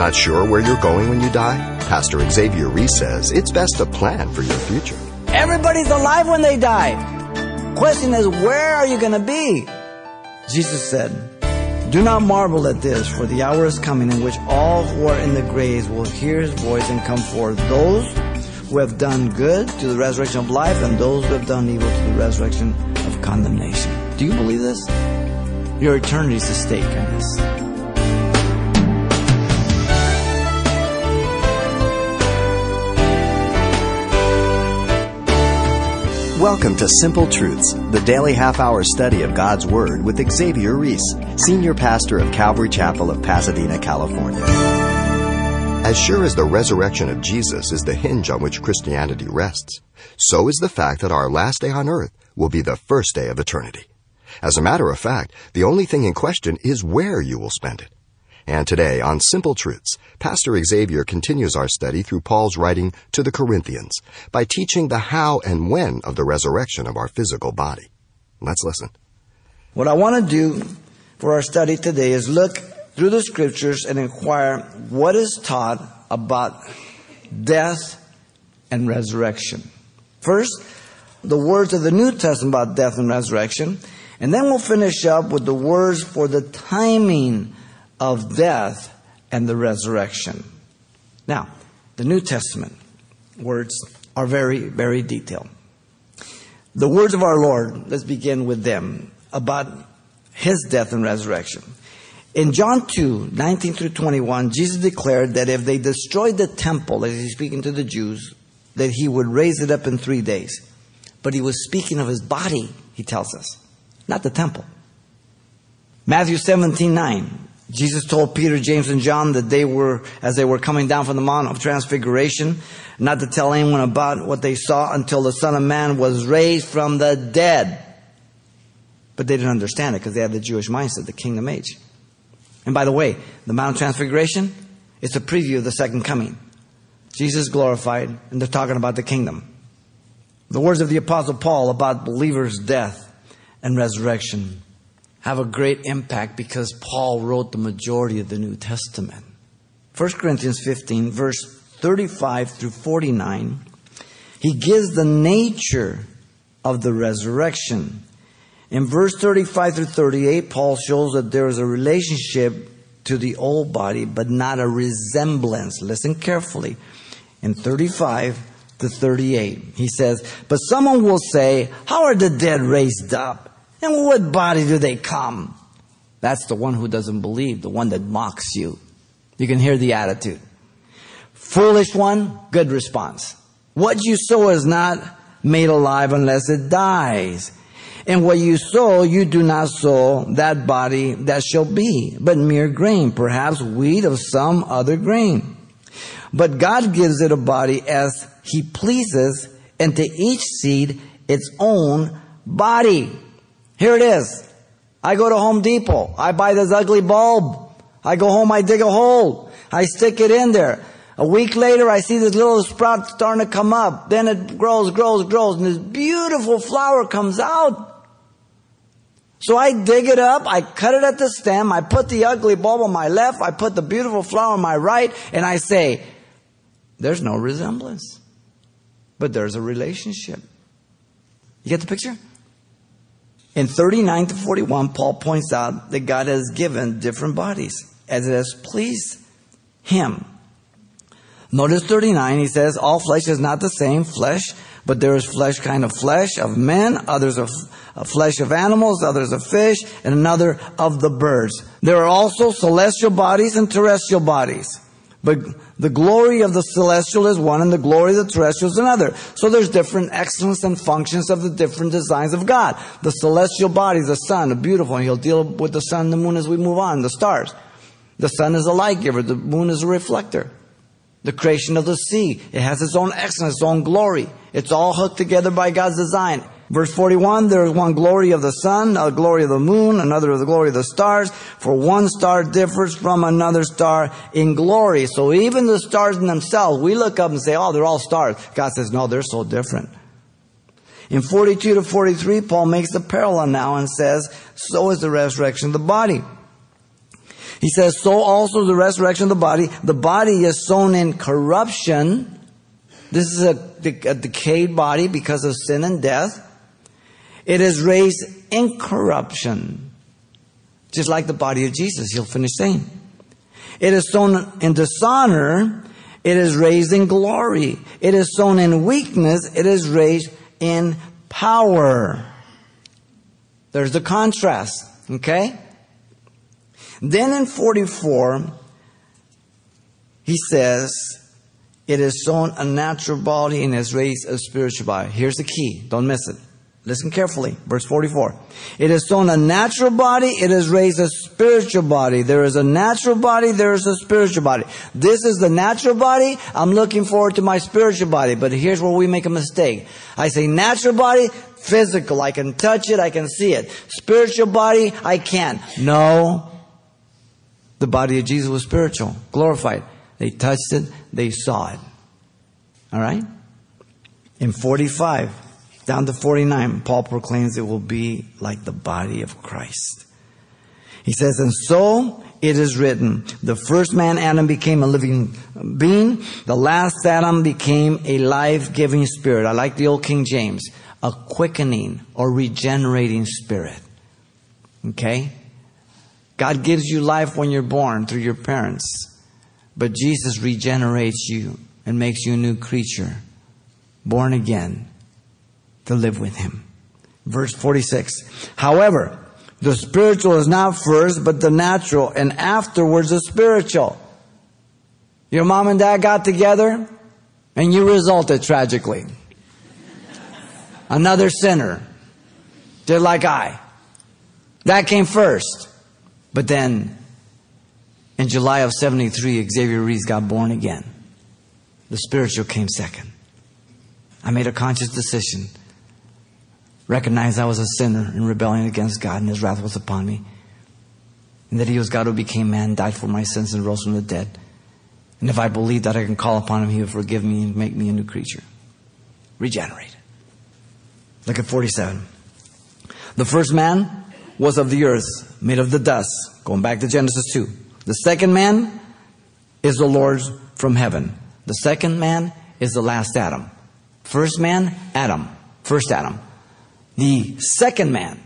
Not sure where you're going when you die? Pastor Xavier Reese says it's best to plan for your future. Everybody's alive when they die. Question is, where are you going to be? Jesus said, Do not marvel at this, for the hour is coming in which all who are in the graves will hear his voice and come forth. Those who have done good to the resurrection of life, and those who have done evil to the resurrection of condemnation. Do you believe this? Your eternity is at stake in this. Welcome to Simple Truths, the daily half hour study of God's Word with Xavier Reese, Senior Pastor of Calvary Chapel of Pasadena, California. As sure as the resurrection of Jesus is the hinge on which Christianity rests, so is the fact that our last day on earth will be the first day of eternity. As a matter of fact, the only thing in question is where you will spend it. And today on Simple Truths, Pastor Xavier continues our study through Paul's writing to the Corinthians by teaching the how and when of the resurrection of our physical body. Let's listen. What I want to do for our study today is look through the scriptures and inquire what is taught about death and resurrection. First, the words of the New Testament about death and resurrection, and then we'll finish up with the words for the timing of death and the resurrection. Now, the New Testament words are very, very detailed. The words of our Lord, let's begin with them, about his death and resurrection. In John 2, 19 through 21, Jesus declared that if they destroyed the temple, as he's speaking to the Jews, that he would raise it up in three days. But he was speaking of his body, he tells us, not the temple. Matthew 17, 9. Jesus told Peter, James, and John that they were, as they were coming down from the Mount of Transfiguration, not to tell anyone about what they saw until the Son of Man was raised from the dead. But they didn't understand it because they had the Jewish mindset, the kingdom age. And by the way, the Mount of Transfiguration, it's a preview of the second coming. Jesus glorified, and they're talking about the kingdom. The words of the Apostle Paul about believers' death and resurrection have a great impact because Paul wrote the majority of the New Testament. 1 Corinthians 15, verse 35 through 49, he gives the nature of the resurrection. In verse 35 through 38, Paul shows that there is a relationship to the old body, but not a resemblance. Listen carefully. In 35 to 38, he says, But someone will say, How are the dead raised up? And what body do they come? That's the one who doesn't believe, the one that mocks you. You can hear the attitude. Foolish one, good response. What you sow is not made alive unless it dies. And what you sow, you do not sow that body that shall be, but mere grain, perhaps wheat of some other grain. But God gives it a body as He pleases, and to each seed its own body. Here it is. I go to Home Depot. I buy this ugly bulb. I go home, I dig a hole. I stick it in there. A week later, I see this little sprout starting to come up. Then it grows, grows, grows, and this beautiful flower comes out. So I dig it up, I cut it at the stem, I put the ugly bulb on my left, I put the beautiful flower on my right, and I say, there's no resemblance. But there's a relationship. You get the picture? In 39 to 41, Paul points out that God has given different bodies as it has pleased him. Notice 39, he says, All flesh is not the same flesh, but there is flesh kind of flesh of men, others of, of flesh of animals, others of fish, and another of the birds. There are also celestial bodies and terrestrial bodies. But the glory of the celestial is one and the glory of the terrestrial is another. So there's different excellence and functions of the different designs of God. The celestial bodies, the sun, are beautiful, and he'll deal with the sun and the moon as we move on, the stars. The sun is a light giver, the moon is a reflector. The creation of the sea, it has its own excellence, its own glory. It's all hooked together by God's design. Verse 41, there is one glory of the sun, a glory of the moon, another of the glory of the stars, for one star differs from another star in glory. So even the stars in themselves, we look up and say, oh, they're all stars. God says, no, they're so different. In 42 to 43, Paul makes the parallel now and says, so is the resurrection of the body. He says, so also the resurrection of the body. The body is sown in corruption. This is a, a decayed body because of sin and death. It is raised in corruption. Just like the body of Jesus, he'll finish saying. It is sown in dishonor. It is raised in glory. It is sown in weakness. It is raised in power. There's the contrast. Okay? Then in 44, he says, it is sown a natural body and is raised a spiritual body. Here's the key. Don't miss it. Listen carefully. Verse 44. It is sown a natural body, it is raised a spiritual body. There is a natural body, there is a spiritual body. This is the natural body. I'm looking forward to my spiritual body. But here's where we make a mistake. I say natural body, physical. I can touch it, I can see it. Spiritual body, I can't. No. The body of Jesus was spiritual, glorified. They touched it, they saw it. All right? In 45, down to 49, Paul proclaims it will be like the body of Christ. He says, and so it is written, the first man, Adam, became a living being. The last Adam became a life-giving spirit. I like the old King James. A quickening or regenerating spirit. Okay? God gives you life when you're born through your parents. But Jesus regenerates you and makes you a new creature. Born again to live with him. Verse 46. However, the spiritual is not first, but the natural, and afterwards the spiritual. Your mom and dad got together, and you resulted tragically. Another sinner, just like I. That came first. But then, in July of 73, Xavier Reese got born again. The spiritual came second. I made a conscious decision recognized I was a sinner in rebellion against God and his wrath was upon me. And that he was God who became man, died for my sins, and rose from the dead. And if I believe that I can call upon him, he will forgive me and make me a new creature. Regenerate. Look at 47. The first man was of the earth, made of the dust. Going back to Genesis 2. The second man is the Lord from heaven. The second man is the last Adam. First man, Adam. First Adam the second man,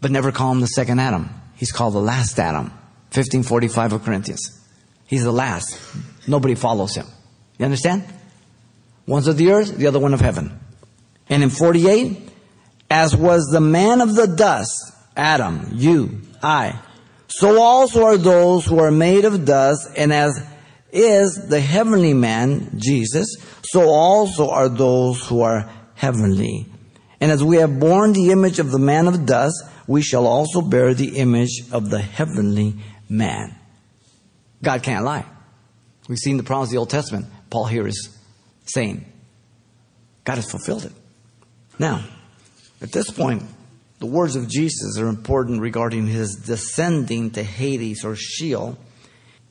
but never call him the second Adam. He's called the last Adam. 1545 of Corinthians. He's the last. Nobody follows him. You understand? One's of the earth, the other one of heaven. And in 48, as was the man of the dust, Adam, you, I, so also are those who are made of dust, and as is the heavenly man, Jesus, so also are those who are heavenly. And as we have borne the image of the man of dust, we shall also bear the image of the heavenly man. God can't lie. We've seen the promise of the Old Testament. Paul here is saying, God has fulfilled it. Now, at this point, the words of Jesus are important regarding his descending to Hades or Sheol.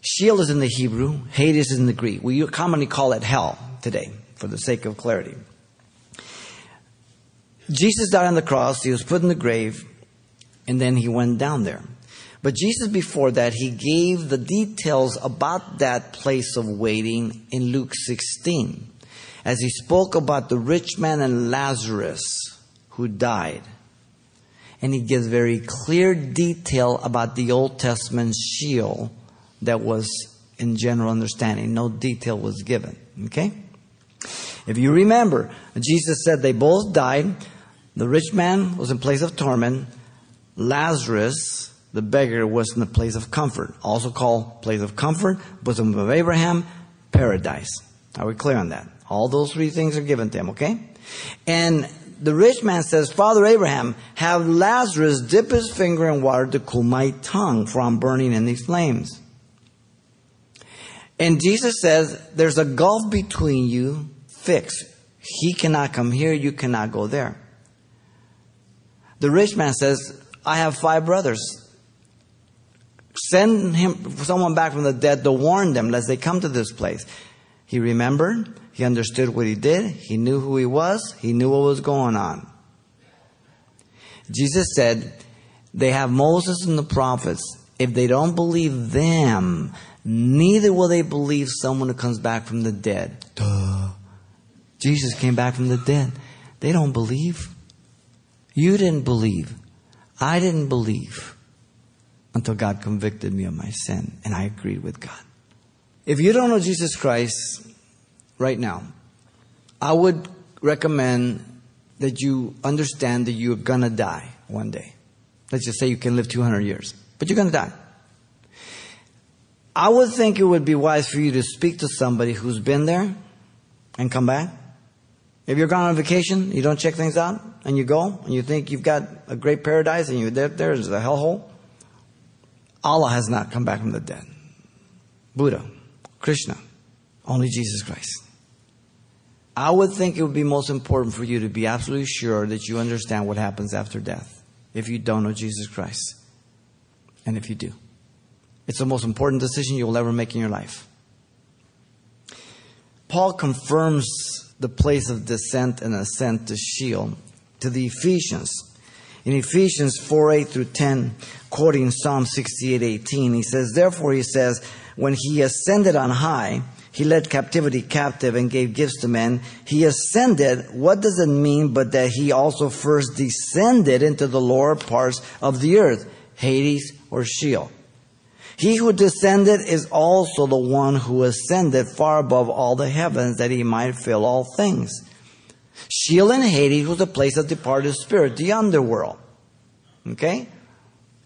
Sheol is in the Hebrew, Hades is in the Greek. We commonly call it hell today, for the sake of clarity. Jesus died on the cross, he was put in the grave, and then he went down there. But Jesus, before that, he gave the details about that place of waiting in Luke 16, as he spoke about the rich man and Lazarus who died. And he gives very clear detail about the Old Testament Sheol that was in general understanding. No detail was given. Okay? If you remember, Jesus said they both died. The rich man was in place of torment. Lazarus, the beggar, was in the place of comfort, also called place of comfort, bosom of Abraham, paradise. Are we clear on that? All those three things are given to him, okay? And the rich man says, Father Abraham, have Lazarus dip his finger in water to cool my tongue, for I'm burning in these flames. And Jesus says, There's a gulf between you, fixed. He cannot come here, you cannot go there. The rich man says, I have five brothers. Send him, someone back from the dead to warn them lest they come to this place. He remembered. He understood what he did. He knew who he was. He knew what was going on. Jesus said, they have Moses and the prophets. if they don't believe them, neither will they believe someone who comes back from the dead. Duh. Jesus came back from the dead. They don't believe. You didn't believe. I didn't believe until God convicted me of my sin and I agreed with God. If you don't know Jesus Christ right now, I would recommend that you understand that you're gonna die one day. Let's just say you can live 200 years, but you're gonna die. I would think it would be wise for you to speak to somebody who's been there and come back. If you're gone on vacation, you don't check things out, and you go, and you think you've got a great paradise, and you there, there's a hellhole. Allah has not come back from the dead. Buddha, Krishna, only Jesus Christ. I would think it would be most important for you to be absolutely sure that you understand what happens after death if you don't know Jesus Christ. And if you do, it's the most important decision you will ever make in your life. Paul confirms the place of descent and ascent to Sheol to the Ephesians. In Ephesians 4 8 through 10, quoting Psalm 68 18, he says, Therefore, he says, when he ascended on high, he led captivity captive and gave gifts to men. He ascended. What does it mean but that he also first descended into the lower parts of the earth, Hades or Sheol? He who descended is also the one who ascended far above all the heavens that he might fill all things. Sheol and Hades was the place of departed spirit, the underworld. Okay?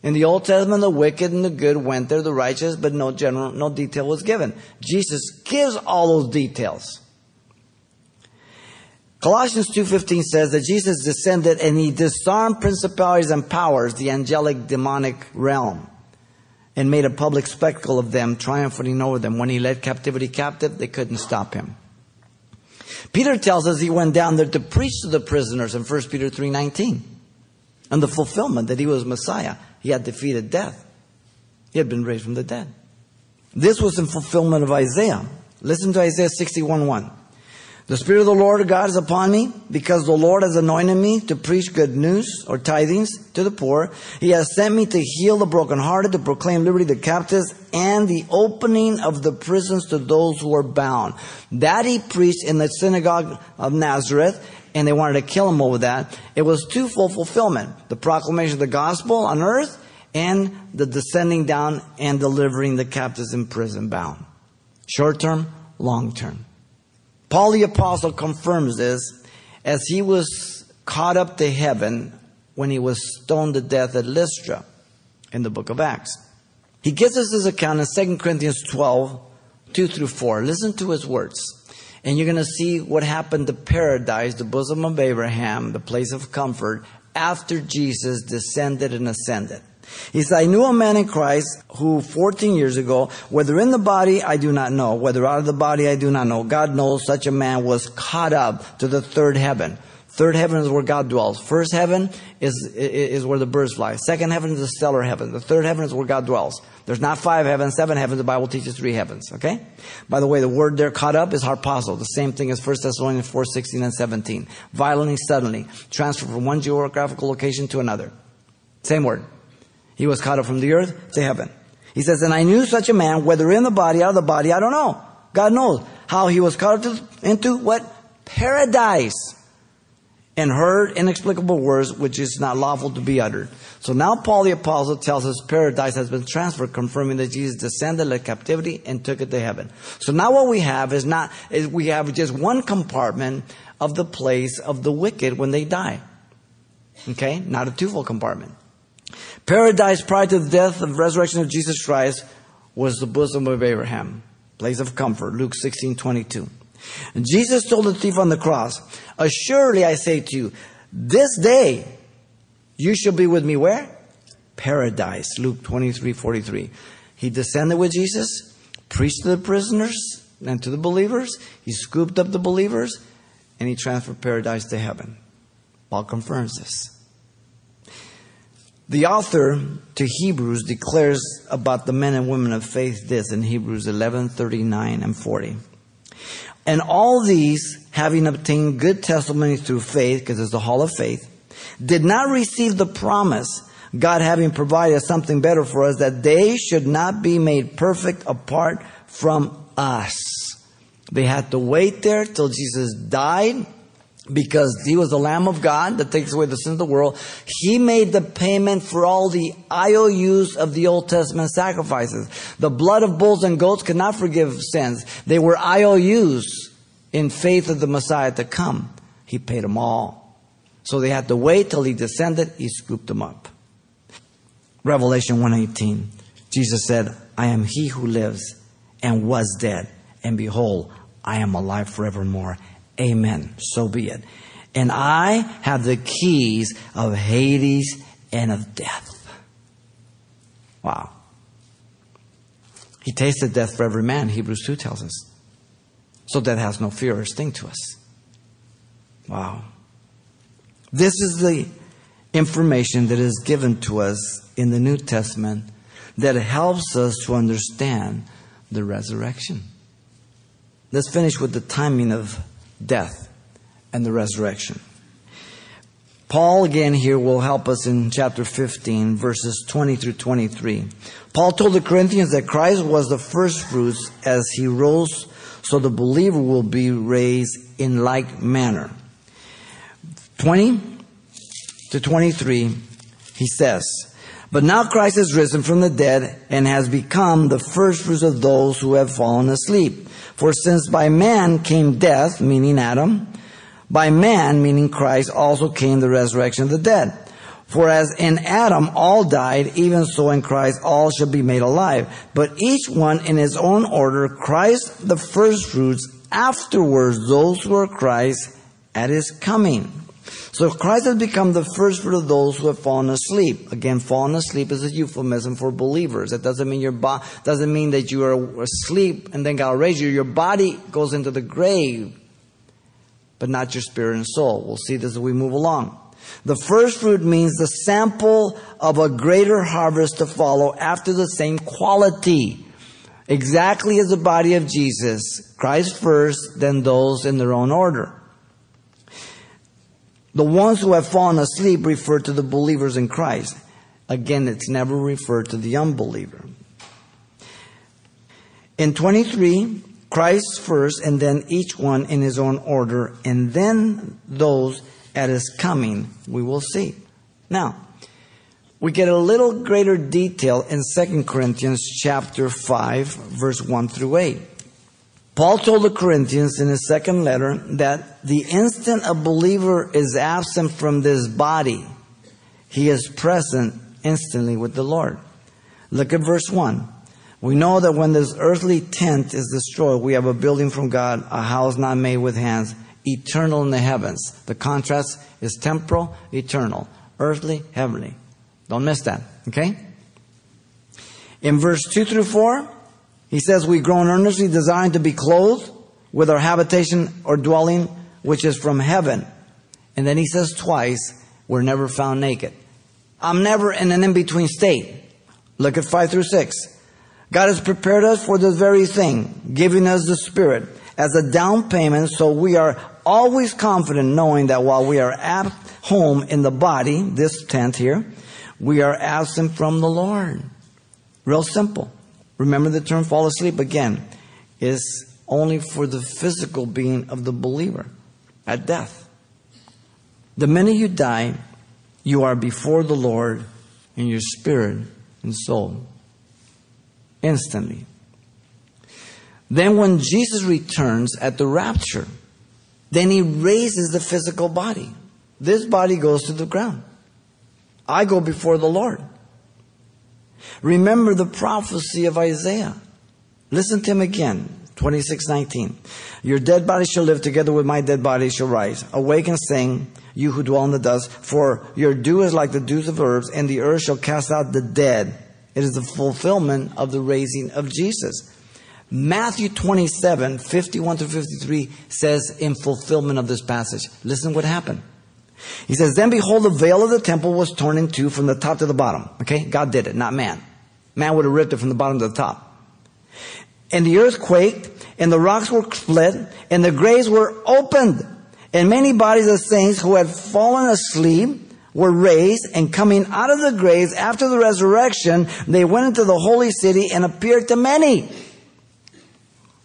In the Old Testament, the wicked and the good went there, the righteous, but no general, no detail was given. Jesus gives all those details. Colossians 2.15 says that Jesus descended and he disarmed principalities and powers, the angelic demonic realm, and made a public spectacle of them, triumphing over them. When he led captivity captive, they couldn't stop him. Peter tells us he went down there to preach to the prisoners in 1 Peter 3.19 and the fulfillment that he was Messiah. He had defeated death. He had been raised from the dead. This was in fulfillment of Isaiah. Listen to Isaiah 61:1. The Spirit of the Lord God is upon me because the Lord has anointed me to preach good news or tidings to the poor. He has sent me to heal the brokenhearted, to proclaim liberty to captives, and the opening of the prisons to those who are bound. That he preached in the synagogue of Nazareth and they wanted to kill him over that. It was twofold fulfillment the proclamation of the gospel on earth and the descending down and delivering the captives in prison bound. Short term, long term. Paul the Apostle confirms this as he was caught up to heaven when he was stoned to death at Lystra in the book of Acts. He gives us this account in 2 Corinthians 12, 2 through 4. Listen to his words. And you're going to see what happened to paradise, the bosom of Abraham, the place of comfort, after Jesus descended and ascended. He said, I knew a man in Christ who 14 years ago, whether in the body, I do not know, whether out of the body, I do not know. God knows such a man was caught up to the third heaven. Third heaven is where God dwells. First heaven is, is where the birds fly. Second heaven is the stellar heaven. The third heaven is where God dwells. There's not five heavens, seven heavens. The Bible teaches three heavens. Okay? By the way, the word there caught up is harpazo. The same thing as 1 Thessalonians 4, 16 and 17. Violently, suddenly. Transfer from one geographical location to another. Same word. He was caught up from the earth to heaven. He says, and I knew such a man, whether in the body, out of the body, I don't know. God knows how he was caught up to, into what? Paradise and heard inexplicable words which is not lawful to be uttered. So now Paul the apostle tells us paradise has been transferred, confirming that Jesus descended into captivity and took it to heaven. So now what we have is not, is we have just one compartment of the place of the wicked when they die. Okay? Not a twofold compartment. Paradise prior to the death of resurrection of Jesus Christ was the bosom of Abraham. Place of comfort. Luke 16, 22. And Jesus told the thief on the cross, Assuredly I say to you, this day you shall be with me where? Paradise. Luke 23, 43. He descended with Jesus, preached to the prisoners and to the believers. He scooped up the believers and he transferred paradise to heaven. Paul confirms this. The author to Hebrews declares about the men and women of faith this in Hebrews 11, 39 and 40. And all these, having obtained good testimony through faith, because it's the hall of faith, did not receive the promise, God having provided something better for us, that they should not be made perfect apart from us. They had to wait there till Jesus died because he was the Lamb of God that takes away the sins of the world. He made the payment for all the IOUs of the Old Testament sacrifices. The blood of bulls and goats could not forgive sins. They were IOUs in faith of the Messiah to come. He paid them all. So they had to wait till he descended. He scooped them up. Revelation 118. Jesus said, I am he who lives and was dead. And behold, I am alive forevermore. Amen. So be it. And I have the keys of Hades and of death. Wow. He tasted death for every man, Hebrews 2 tells us. So death has no fear or sting to us. Wow. This is the information that is given to us in the New Testament that helps us to understand the resurrection. Let's finish with the timing of death and the resurrection. Paul again here will help us in chapter 15, verses 20 through 23. Paul told the Corinthians that Christ was the first fruits as he rose, so the believer will be raised in like manner. 20 to 23, he says, But now Christ is risen from the dead and has become the first fruits of those who have fallen asleep. For since by man came death, meaning Adam, by man, meaning Christ, also came the resurrection of the dead. For as in Adam all died, even so in Christ all shall be made alive. But each one in his own order, Christ the firstfruits, afterwards those who are Christ at his coming. So Christ has become the first fruit of those who have fallen asleep. Again, fallen asleep is a euphemism for believers. It doesn't mean your bo- doesn't mean that you are asleep and then God raised you. Your body goes into the grave, but not your spirit and soul. We'll see this as we move along. The first fruit means the sample of a greater harvest to follow after the same quality. Exactly as the body of Jesus, Christ first, then those in their own order. The ones who have fallen asleep refer to the believers in Christ. Again, it's never referred to the unbeliever. In 23, Christ first, and then each one in his own order, and then those at his coming, we will see. Now, we get a little greater detail in 2 Corinthians chapter 5, verse 1 through 8. Paul told the Corinthians in his second letter that the instant a believer is absent from this body, he is present instantly with the Lord. Look at verse 1. We know that when this earthly tent is destroyed, we have a building from God, a house not made with hands, eternal in the heavens. The contrast is temporal, eternal, earthly, heavenly. Don't miss that, okay? In verse 2 through 4, he says, We groan earnestly desiring to be clothed with our habitation or dwelling, which is from heaven. And then he says twice, We're never found naked. I'm never in an in between state. Look at 5 through 6. God has prepared us for this very thing, giving us the Spirit as a down payment, so we are always confident knowing that while we are at home in the body, this tent here, we are absent from the Lord. Real simple. Remember the term fall asleep again is only for the physical being of the believer at death. The minute you die, you are before the Lord in your spirit and soul. Instantly. Then when Jesus returns at the rapture, then he raises the physical body. This body goes to the ground. I go before the Lord. Remember the prophecy of Isaiah. Listen to him again. 26:19. Your dead body shall live together with my dead body shall rise. Awake and sing, you who dwell in the dust, for your dew is like the dews of herbs, and the earth shall cast out the dead. It is the fulfillment of the raising of Jesus. Matthew 27, 51 to 53 says in fulfillment of this passage, listen what happened. He says, Then behold, the veil of the temple was torn in two from the top to the bottom. Okay? God did it, not man. Man would have ripped it from the bottom to the top. And the earth quaked, and the rocks were split, and the graves were opened. And many bodies of saints who had fallen asleep were raised and coming out of the graves after the resurrection, they went into the holy city and appeared to many.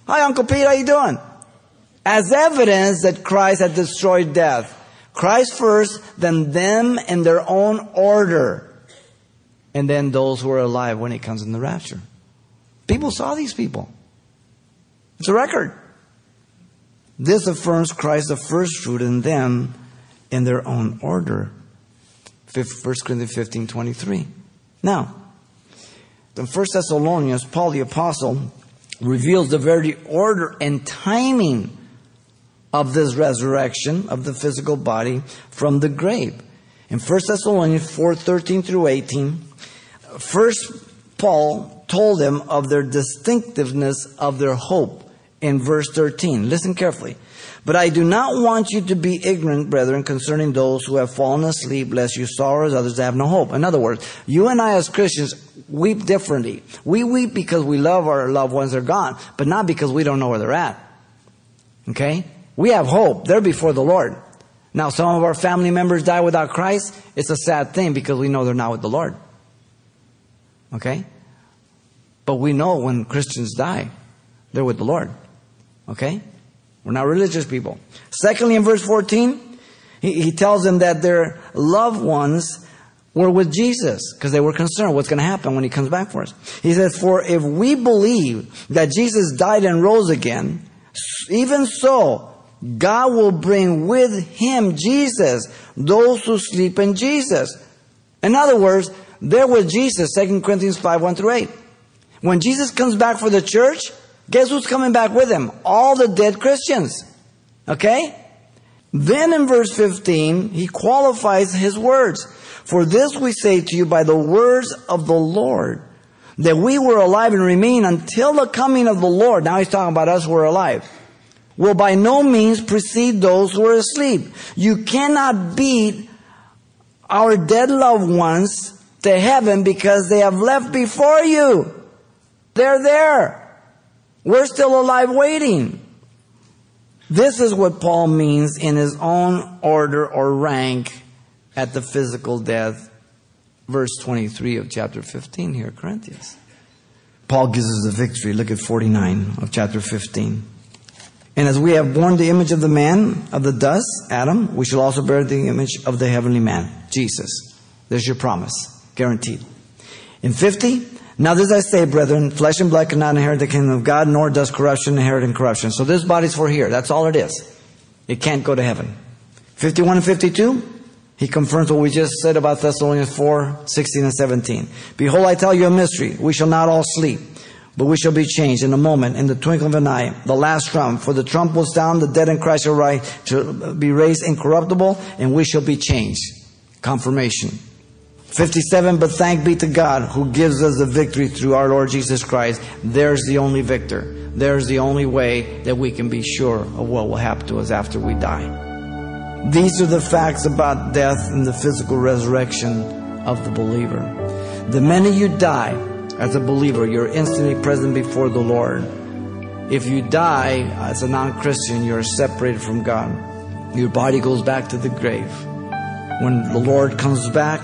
Hi, Uncle Pete, how you doing? As evidence that Christ had destroyed death. Christ first, then them in their own order. And then those who are alive when he comes in the rapture. People saw these people. It's a record. This affirms Christ the first fruit in them in their own order. 1 Corinthians 15 23. Now, in 1 Thessalonians, Paul the Apostle reveals the very order and timing of this resurrection of the physical body from the grave. In 1 Thessalonians 4 13 through 18, first Paul told them of their distinctiveness of their hope in verse 13. Listen carefully. But I do not want you to be ignorant, brethren, concerning those who have fallen asleep, lest you sorrow as others have no hope. In other words, you and I as Christians weep differently. We weep because we love our loved ones are gone, but not because we don't know where they're at. Okay? We have hope. They're before the Lord. Now, some of our family members die without Christ. It's a sad thing because we know they're not with the Lord. Okay? But we know when Christians die, they're with the Lord. Okay? We're not religious people. Secondly, in verse 14, he, he tells them that their loved ones were with Jesus because they were concerned what's going to happen when he comes back for us. He says, For if we believe that Jesus died and rose again, even so, God will bring with him Jesus those who sleep in Jesus. In other words, there was Jesus, 2 Corinthians 5 1 through 8. When Jesus comes back for the church, Guess who's coming back with him? All the dead Christians. Okay? Then in verse 15, he qualifies his words. For this we say to you by the words of the Lord, that we were alive and remain until the coming of the Lord. Now he's talking about us who are alive. Will by no means precede those who are asleep. You cannot beat our dead loved ones to heaven because they have left before you. They're there. We're still alive waiting. This is what Paul means in his own order or rank at the physical death. Verse 23 of chapter 15 here, Corinthians. Paul gives us the victory. Look at 49 of chapter 15. And as we have borne the image of the man of the dust, Adam, we shall also bear the image of the heavenly man, Jesus. There's your promise, guaranteed. In 50, now this I say, brethren, flesh and blood cannot inherit the kingdom of God, nor does corruption inherit in corruption. So this body's for here. That's all it is. It can't go to heaven. 51 and 52, he confirms what we just said about Thessalonians 4, 16 and 17. Behold, I tell you a mystery. We shall not all sleep, but we shall be changed in a moment, in the twinkling of an eye, the last trump. For the trump will sound, the dead in Christ shall rise, to be raised incorruptible, and we shall be changed. Confirmation. 57, but thank be to God who gives us the victory through our Lord Jesus Christ. There's the only victor. There's the only way that we can be sure of what will happen to us after we die. These are the facts about death and the physical resurrection of the believer. The minute you die as a believer, you're instantly present before the Lord. If you die as a non Christian, you're separated from God. Your body goes back to the grave. When the Lord comes back,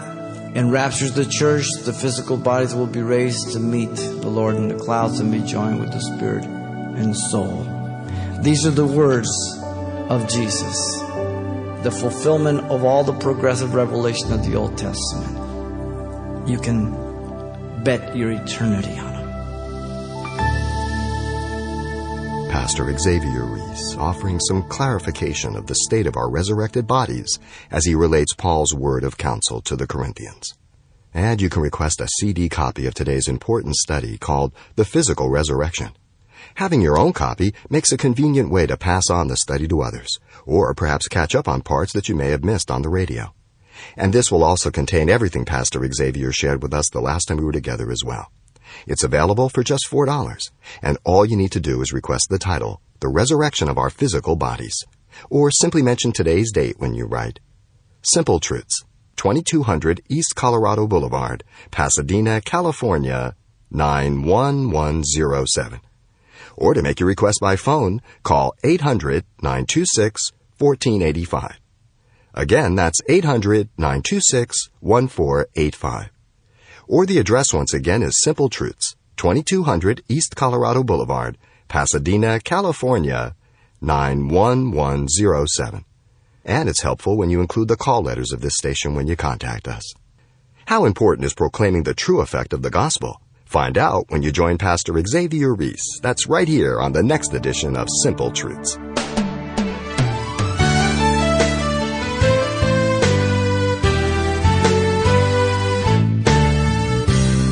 and raptures the church, the physical bodies will be raised to meet the Lord in the clouds and be joined with the Spirit and soul. These are the words of Jesus, the fulfillment of all the progressive revelation of the Old Testament. You can bet your eternity on it. Pastor Xavier Reese offering some clarification of the state of our resurrected bodies as he relates Paul's word of counsel to the Corinthians. And you can request a CD copy of today's important study called The Physical Resurrection. Having your own copy makes a convenient way to pass on the study to others, or perhaps catch up on parts that you may have missed on the radio. And this will also contain everything Pastor Xavier shared with us the last time we were together as well. It's available for just $4, and all you need to do is request the title, The Resurrection of Our Physical Bodies, or simply mention today's date when you write. Simple Truths, 2200 East Colorado Boulevard, Pasadena, California, 91107. Or to make your request by phone, call 800 926 1485. Again, that's 800 926 1485. Or the address once again is Simple Truths, 2200 East Colorado Boulevard, Pasadena, California, 91107. And it's helpful when you include the call letters of this station when you contact us. How important is proclaiming the true effect of the gospel? Find out when you join Pastor Xavier Reese. That's right here on the next edition of Simple Truths.